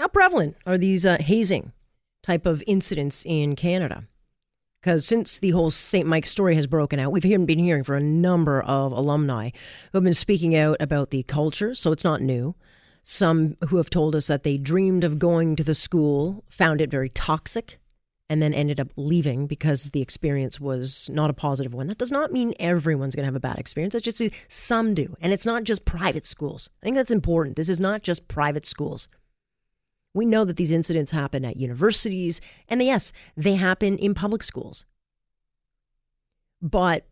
How prevalent are these uh, hazing type of incidents in Canada? Because since the whole St. Mike's story has broken out, we've been hearing for a number of alumni who have been speaking out about the culture, so it's not new. Some who have told us that they dreamed of going to the school, found it very toxic, and then ended up leaving because the experience was not a positive one. That does not mean everyone's going to have a bad experience. It's just some do. And it's not just private schools. I think that's important. This is not just private schools. We know that these incidents happen at universities, and yes, they happen in public schools. But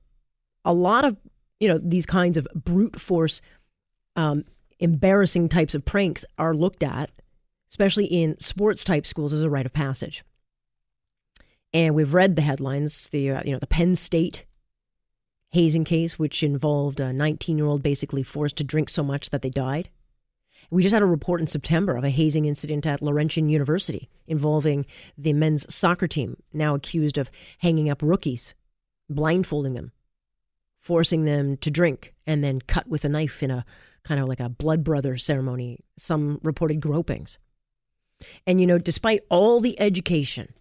a lot of you know these kinds of brute force, um, embarrassing types of pranks are looked at, especially in sports type schools, as a rite of passage. And we've read the headlines, the uh, you know the Penn State hazing case, which involved a 19 year old basically forced to drink so much that they died. We just had a report in September of a hazing incident at Laurentian University involving the men's soccer team, now accused of hanging up rookies, blindfolding them, forcing them to drink, and then cut with a knife in a kind of like a blood brother ceremony. Some reported gropings. And, you know, despite all the education,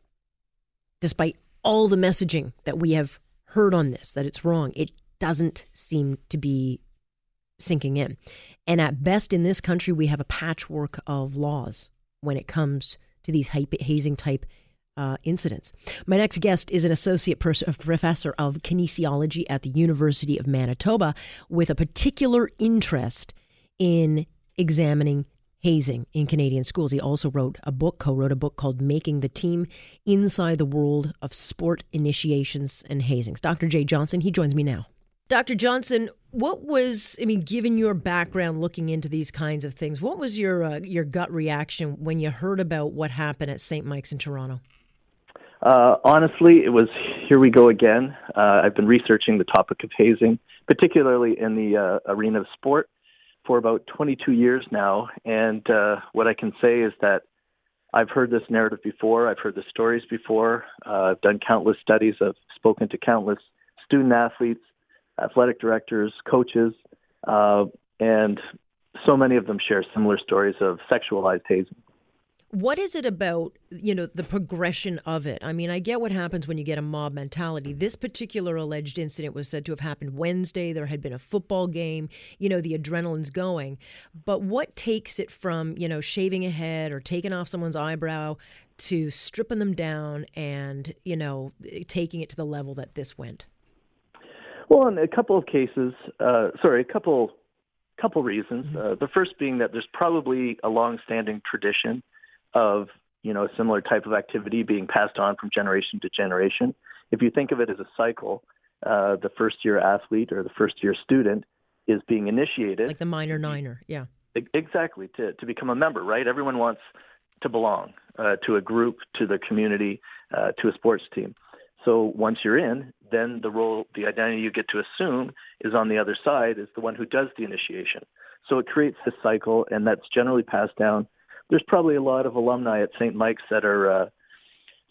despite all the messaging that we have heard on this, that it's wrong, it doesn't seem to be sinking in. And at best in this country, we have a patchwork of laws when it comes to these hazing type uh, incidents. My next guest is an associate professor of kinesiology at the University of Manitoba with a particular interest in examining hazing in Canadian schools. He also wrote a book, co wrote a book called Making the Team Inside the World of Sport Initiations and Hazings. Dr. Jay Johnson, he joins me now. Dr. Johnson, what was I mean, given your background looking into these kinds of things, what was your uh, your gut reaction when you heard about what happened at St. Mike's in Toronto? Uh, honestly, it was here we go again. Uh, I've been researching the topic of hazing, particularly in the uh, arena of sport, for about 22 years now. And uh, what I can say is that I've heard this narrative before. I've heard the stories before. Uh, I've done countless studies. I've spoken to countless student athletes athletic directors, coaches, uh, and so many of them share similar stories of sexualized hazing. What is it about, you know, the progression of it? I mean, I get what happens when you get a mob mentality. This particular alleged incident was said to have happened Wednesday. There had been a football game. You know, the adrenaline's going. But what takes it from, you know, shaving a head or taking off someone's eyebrow to stripping them down and, you know, taking it to the level that this went? Well, in a couple of cases, uh, sorry, a couple couple reasons. Mm-hmm. Uh, the first being that there's probably a long-standing tradition of you know a similar type of activity being passed on from generation to generation. If you think of it as a cycle, uh, the first year athlete or the first year student is being initiated, like the minor niner, yeah, exactly to to become a member, right? Everyone wants to belong uh, to a group, to the community, uh, to a sports team. So once you're in, then the role, the identity you get to assume is on the other side is the one who does the initiation. So it creates this cycle, and that's generally passed down. There's probably a lot of alumni at St. Mike's that are uh,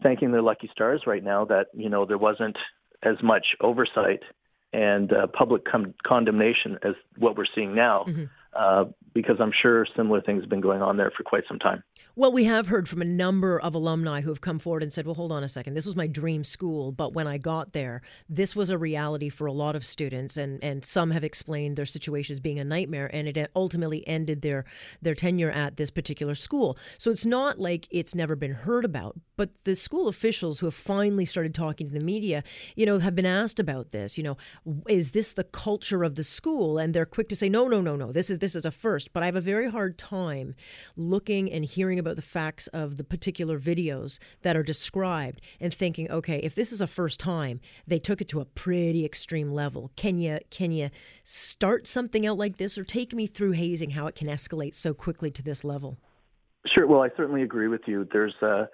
thanking their lucky stars right now that you know there wasn't as much oversight and uh, public com- condemnation as what we're seeing now, mm-hmm. uh, because I'm sure similar things have been going on there for quite some time. Well, we have heard from a number of alumni who have come forward and said, well, hold on a second. This was my dream school, but when I got there, this was a reality for a lot of students. And, and some have explained their situation as being a nightmare, and it ultimately ended their, their tenure at this particular school. So it's not like it's never been heard about, but the school officials who have finally started talking to the media, you know, have been asked about this. You know, is this the culture of the school? And they're quick to say, no, no, no, no, this is, this is a first. But I have a very hard time looking and hearing about the facts of the particular videos that are described and thinking, okay, if this is a first time, they took it to a pretty extreme level. Can you can you start something out like this, or take me through hazing how it can escalate so quickly to this level? Sure. Well, I certainly agree with you. There's a,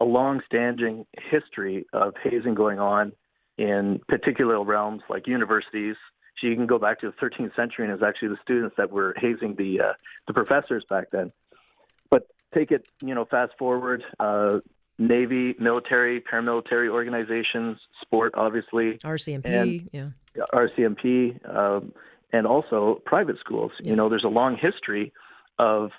a long-standing history of hazing going on in particular realms like universities. So you can go back to the 13th century, and it was actually the students that were hazing the uh, the professors back then But take it, you know, fast forward, uh, Navy, military, paramilitary organizations, sport, obviously, RCMP, and, yeah, RCMP, um, and also private schools. Yeah. You know, there's a long history of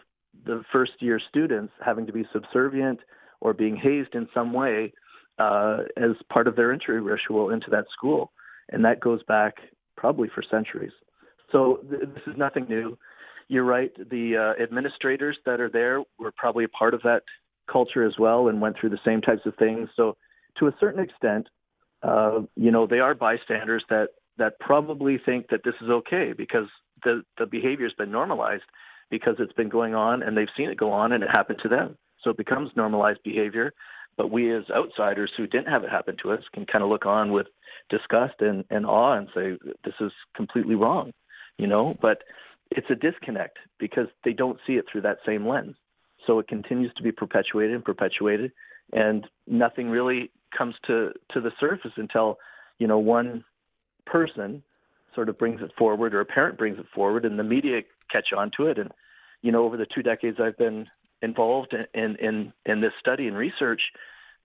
the first year students having to be subservient or being hazed in some way uh, as part of their entry ritual into that school. And that goes back probably for centuries. So th- this is nothing new. You're right. The uh, administrators that are there were probably a part of that culture as well and went through the same types of things. So to a certain extent, uh, you know, they are bystanders that, that probably think that this is okay because the, the behavior has been normalized because it's been going on and they've seen it go on and it happened to them. So it becomes normalized behavior. But we as outsiders who didn't have it happen to us can kind of look on with disgust and, and awe and say, this is completely wrong, you know, but it's a disconnect because they don't see it through that same lens. So it continues to be perpetuated and perpetuated and nothing really comes to, to the surface until, you know, one person sort of brings it forward or a parent brings it forward and the media catch on to it. And, you know, over the two decades I've been involved in, in, in this study and research,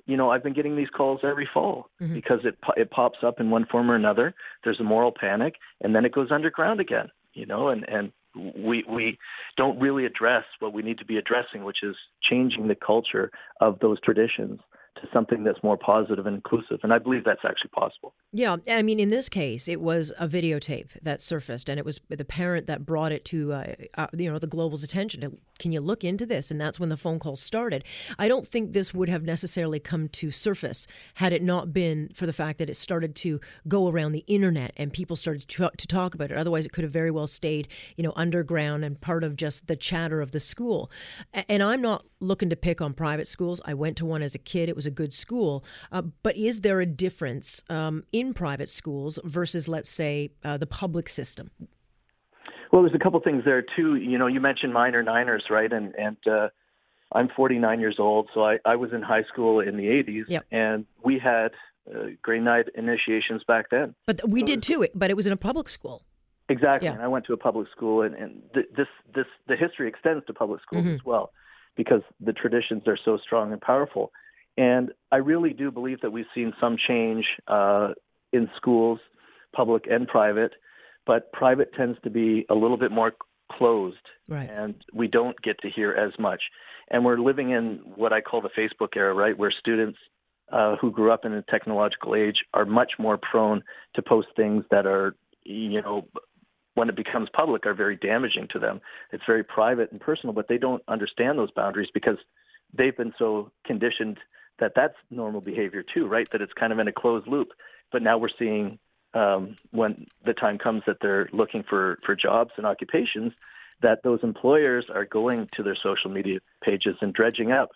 you know, I've been getting these calls every fall mm-hmm. because it, it pops up in one form or another. There's a moral panic and then it goes underground again, you know, and, and we, we don't really address what we need to be addressing, which is changing the culture of those traditions to something that's more positive and inclusive. And I believe that's actually possible. Yeah. I mean, in this case, it was a videotape that surfaced, and it was the parent that brought it to, uh, uh, you know, the global's attention. Can you look into this? And that's when the phone call started. I don't think this would have necessarily come to surface had it not been for the fact that it started to go around the internet and people started to, to talk about it. Otherwise, it could have very well stayed, you know, underground and part of just the chatter of the school. And I'm not looking to pick on private schools. I went to one as a kid. It was a good school. Uh, but is there a difference um, in private schools versus, let's say, uh, the public system? Well, there's a couple things there too. You know, you mentioned minor Niners, right? And and uh, I'm 49 years old, so I, I was in high school in the 80s, yep. and we had uh, grade nine initiations back then. But we so did too. But it was in a public school. Exactly. Yeah. And I went to a public school, and, and th- this this the history extends to public schools mm-hmm. as well, because the traditions are so strong and powerful. And I really do believe that we've seen some change uh, in schools, public and private, but private tends to be a little bit more closed, right. and we don't get to hear as much. And we're living in what I call the Facebook era, right, where students uh, who grew up in a technological age are much more prone to post things that are, you know, when it becomes public, are very damaging to them. It's very private and personal, but they don't understand those boundaries because they've been so conditioned that that's normal behavior too, right? That it's kind of in a closed loop. But now we're seeing um, when the time comes that they're looking for, for jobs and occupations, that those employers are going to their social media pages and dredging up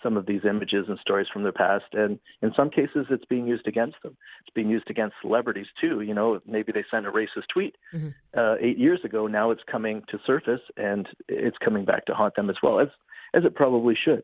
some of these images and stories from their past. And in some cases, it's being used against them. It's being used against celebrities too. You know, maybe they sent a racist tweet mm-hmm. uh, eight years ago. Now it's coming to surface and it's coming back to haunt them as well as as it probably should.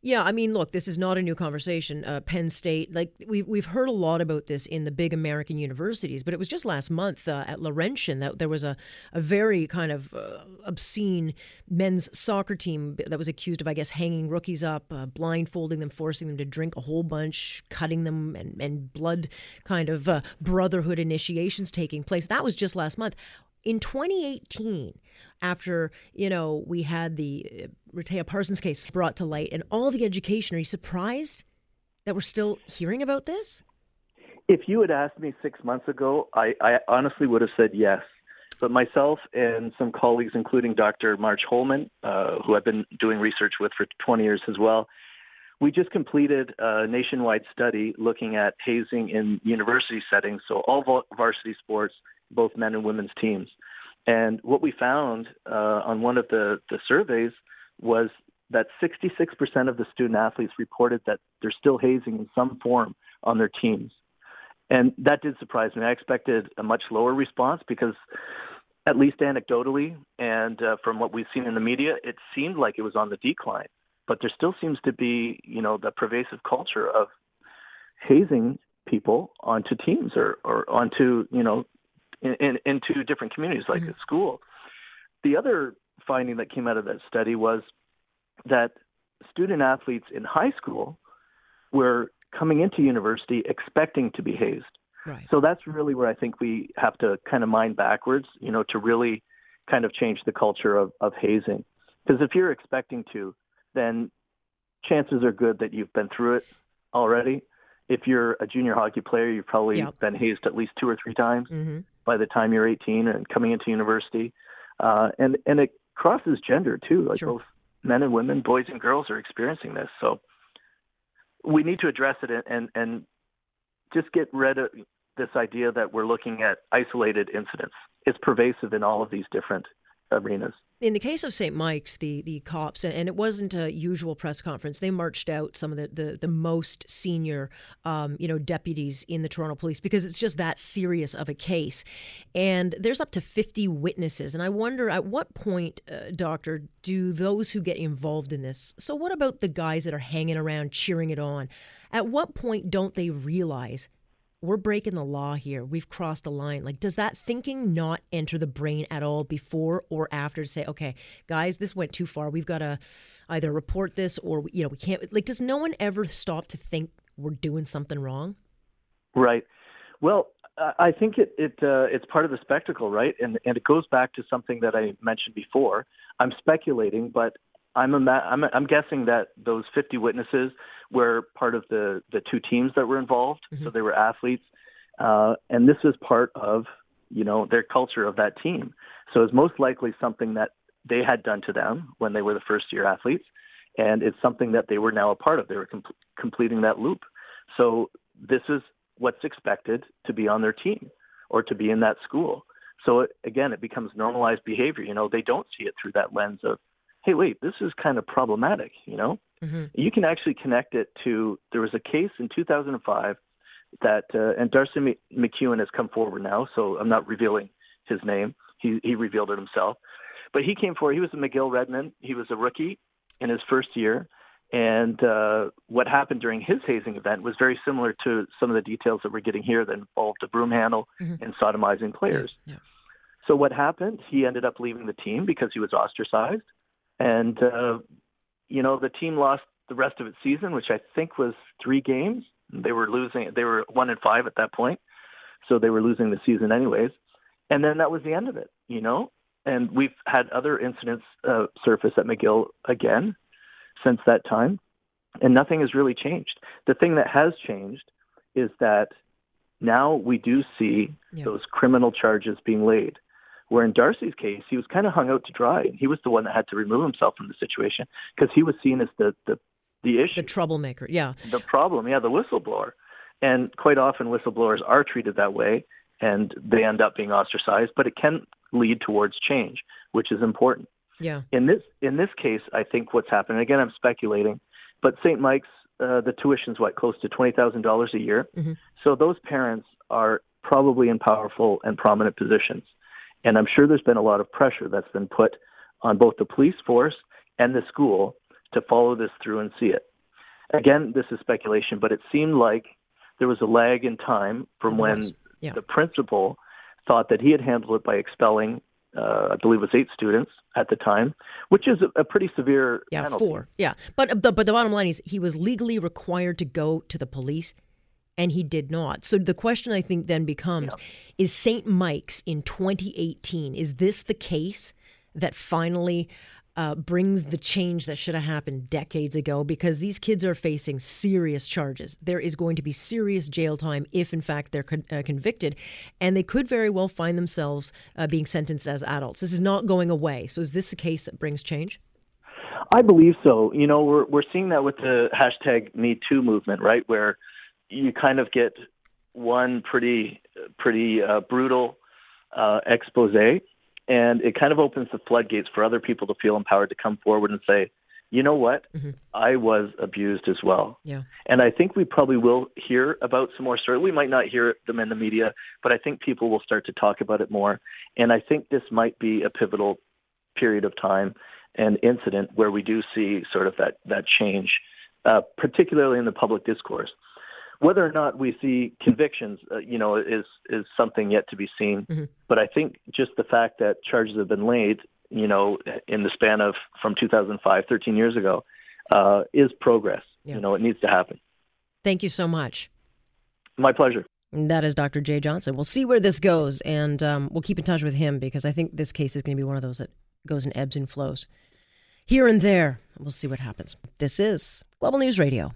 Yeah, I mean, look, this is not a new conversation. Uh, Penn State, like we've we've heard a lot about this in the big American universities, but it was just last month uh, at Laurentian that there was a a very kind of uh, obscene men's soccer team that was accused of, I guess, hanging rookies up, uh, blindfolding them, forcing them to drink a whole bunch, cutting them, and and blood kind of uh, brotherhood initiations taking place. That was just last month. In 2018, after you know we had the uh, Rehtaeh Parsons case brought to light and all the education. Are you surprised that we're still hearing about this? If you had asked me six months ago, I, I honestly would have said yes. But myself and some colleagues, including Dr. Margery Holman, uh, who I've been doing research with for 20 years as well, we just completed a nationwide study looking at hazing in university settings, so all varsity sports, both men and women's teams. And what we found uh, on one of the, the surveys was that 66% of the student athletes reported that they're still hazing in some form on their teams. And that did surprise me. I expected a much lower response because at least anecdotally and uh, from what we've seen in the media, it seemed like it was on the decline. But there still seems to be, you know, the pervasive culture of hazing people onto teams or, or onto, you know, in, in, into different communities like mm-hmm. a school. The other finding that came out of that study was that student athletes in high school were coming into university expecting to be hazed. Right. So that's really where I think we have to kind of mind backwards, you know, to really kind of change the culture of, of hazing. Because if you're expecting to, then chances are good that you've been through it already. If you're a junior hockey player, you've probably Yep. been hazed at least two or three times hmm by the time you're 18 and coming into university. Uh, and and it crosses gender too. Like Sure. both men and women, boys and girls are experiencing this. So we need to address it and and, and just get rid of this idea that we're looking at isolated incidents. It's pervasive in all of these different arenas. In the case of St. Mike's, the the cops, and, it wasn't a usual press conference. They marched out some of the the, the most senior, um, you know, deputies in the Toronto Police because it's just that serious of a case, and there's up to fifty witnesses. And I wonder at what point, uh, Doctor, do those who get involved in this? So what about the guys that are hanging around cheering it on? At what point don't they realize we're breaking the law here. We've crossed a line. Like, does that thinking not enter the brain at all before or after to say, okay, guys, this went too far. We've got to either report this or, you know, we can't. Like, does no one ever stop to think we're doing something wrong? Right. Well, I think it, it uh, it's part of the spectacle, right? And and it goes back to something that I mentioned before. I'm speculating, but I'm ima- I'm, I'm guessing that those 50 witnesses were part of the the two teams that were involved, so they were athletes, uh, and this is part of you know their culture of that team. So it's most likely something that they had done to them when they were the first year athletes, and it's something that they were now a part of. They were com- completing that loop. So this is what's expected to be on their team or to be in that school. So it, again, it becomes normalized behavior. You know, they don't see it through that lens of, hey, wait, this is kind of problematic. You know, Mm-hmm. you can actually connect it to there was a case in 2005 that, uh, and Darcy McEwen has come forward now, so I'm not revealing his name. He he revealed it himself, but he came forward. He was a McGill Redman. He was a rookie in his first year. And uh, what happened during his hazing event was very similar to some of the details that we're getting here that involved a broom handle Mhm. and sodomizing players. Yeah. So what happened? He ended up leaving the team because he was ostracized, and uh, you know the team lost the rest of its season, which I think was three games. They were losing. They were one and five at that point, so they were losing the season anyways. And then that was the end of it, you know. And we've had other incidents uh, surface at McGill again since that time, and nothing has really changed. The thing that has changed is that now we do see Yeah. those criminal charges being laid. Where in Darcy's case, he was kind of hung out to dry. He was the one that had to remove himself from the situation because he was seen as the, the, the issue, The troublemaker. Yeah. the problem, yeah, the whistleblower. And quite often whistleblowers are treated that way and they end up being ostracized, but it can lead towards change, which is important. Yeah. In this in this case, I think what's happening again, I'm speculating, but St. Mike's uh, the tuition's what close to twenty thousand dollars a year. Mhm. So those parents are probably in powerful and prominent positions, and I'm sure there's been a lot of pressure that's been put on both the police force and the school to follow this through and see it. Again, this is speculation, but it seemed like there was a lag in time from when yeah. the principal thought that he had handled it by expelling, uh, I believe it was eight students at the time, which is a, a pretty severe Yeah, penalty. four. Yeah, but the, but the bottom line is he was legally required to go to the police, and he did not. So the question I think then becomes: Is Saint Mike's in 2018? Is this the case that finally? Uh, brings the change that should have happened decades ago because these kids are facing serious charges. There is going to be serious jail time if, in fact, they're con- uh, convicted, and they could very well find themselves uh, being sentenced as adults. This is not going away. So, is this the case that brings change? I believe so. You know, we're we're seeing that with the hashtag Me Too movement, right? Where you kind of get one pretty pretty uh, brutal uh, expose, and it kind of opens the floodgates for other people to feel empowered to come forward and say, you know what, Mhm. I was abused as well. Yeah. And I think we probably will hear about some more stories. We might not hear them in the media, but I think people will start to talk about it more. And I think this might be a pivotal period of time and incident where we do see sort of that that change, uh, particularly in the public discourse. Whether or not we see convictions, uh, you know, is is something yet to be seen. Mhm. But I think just the fact that charges have been laid, you know, in the span of from 2005, 13 years ago, uh, is progress. Yeah. You know, it needs to happen. Thank you so much. My pleasure. That is Dr. Jay Johnson. We'll see where this goes, and um, we'll keep in touch with him because I think this case is going to be one of those that goes in ebbs and flows. here and there. We'll see what happens. This is Global News Radio.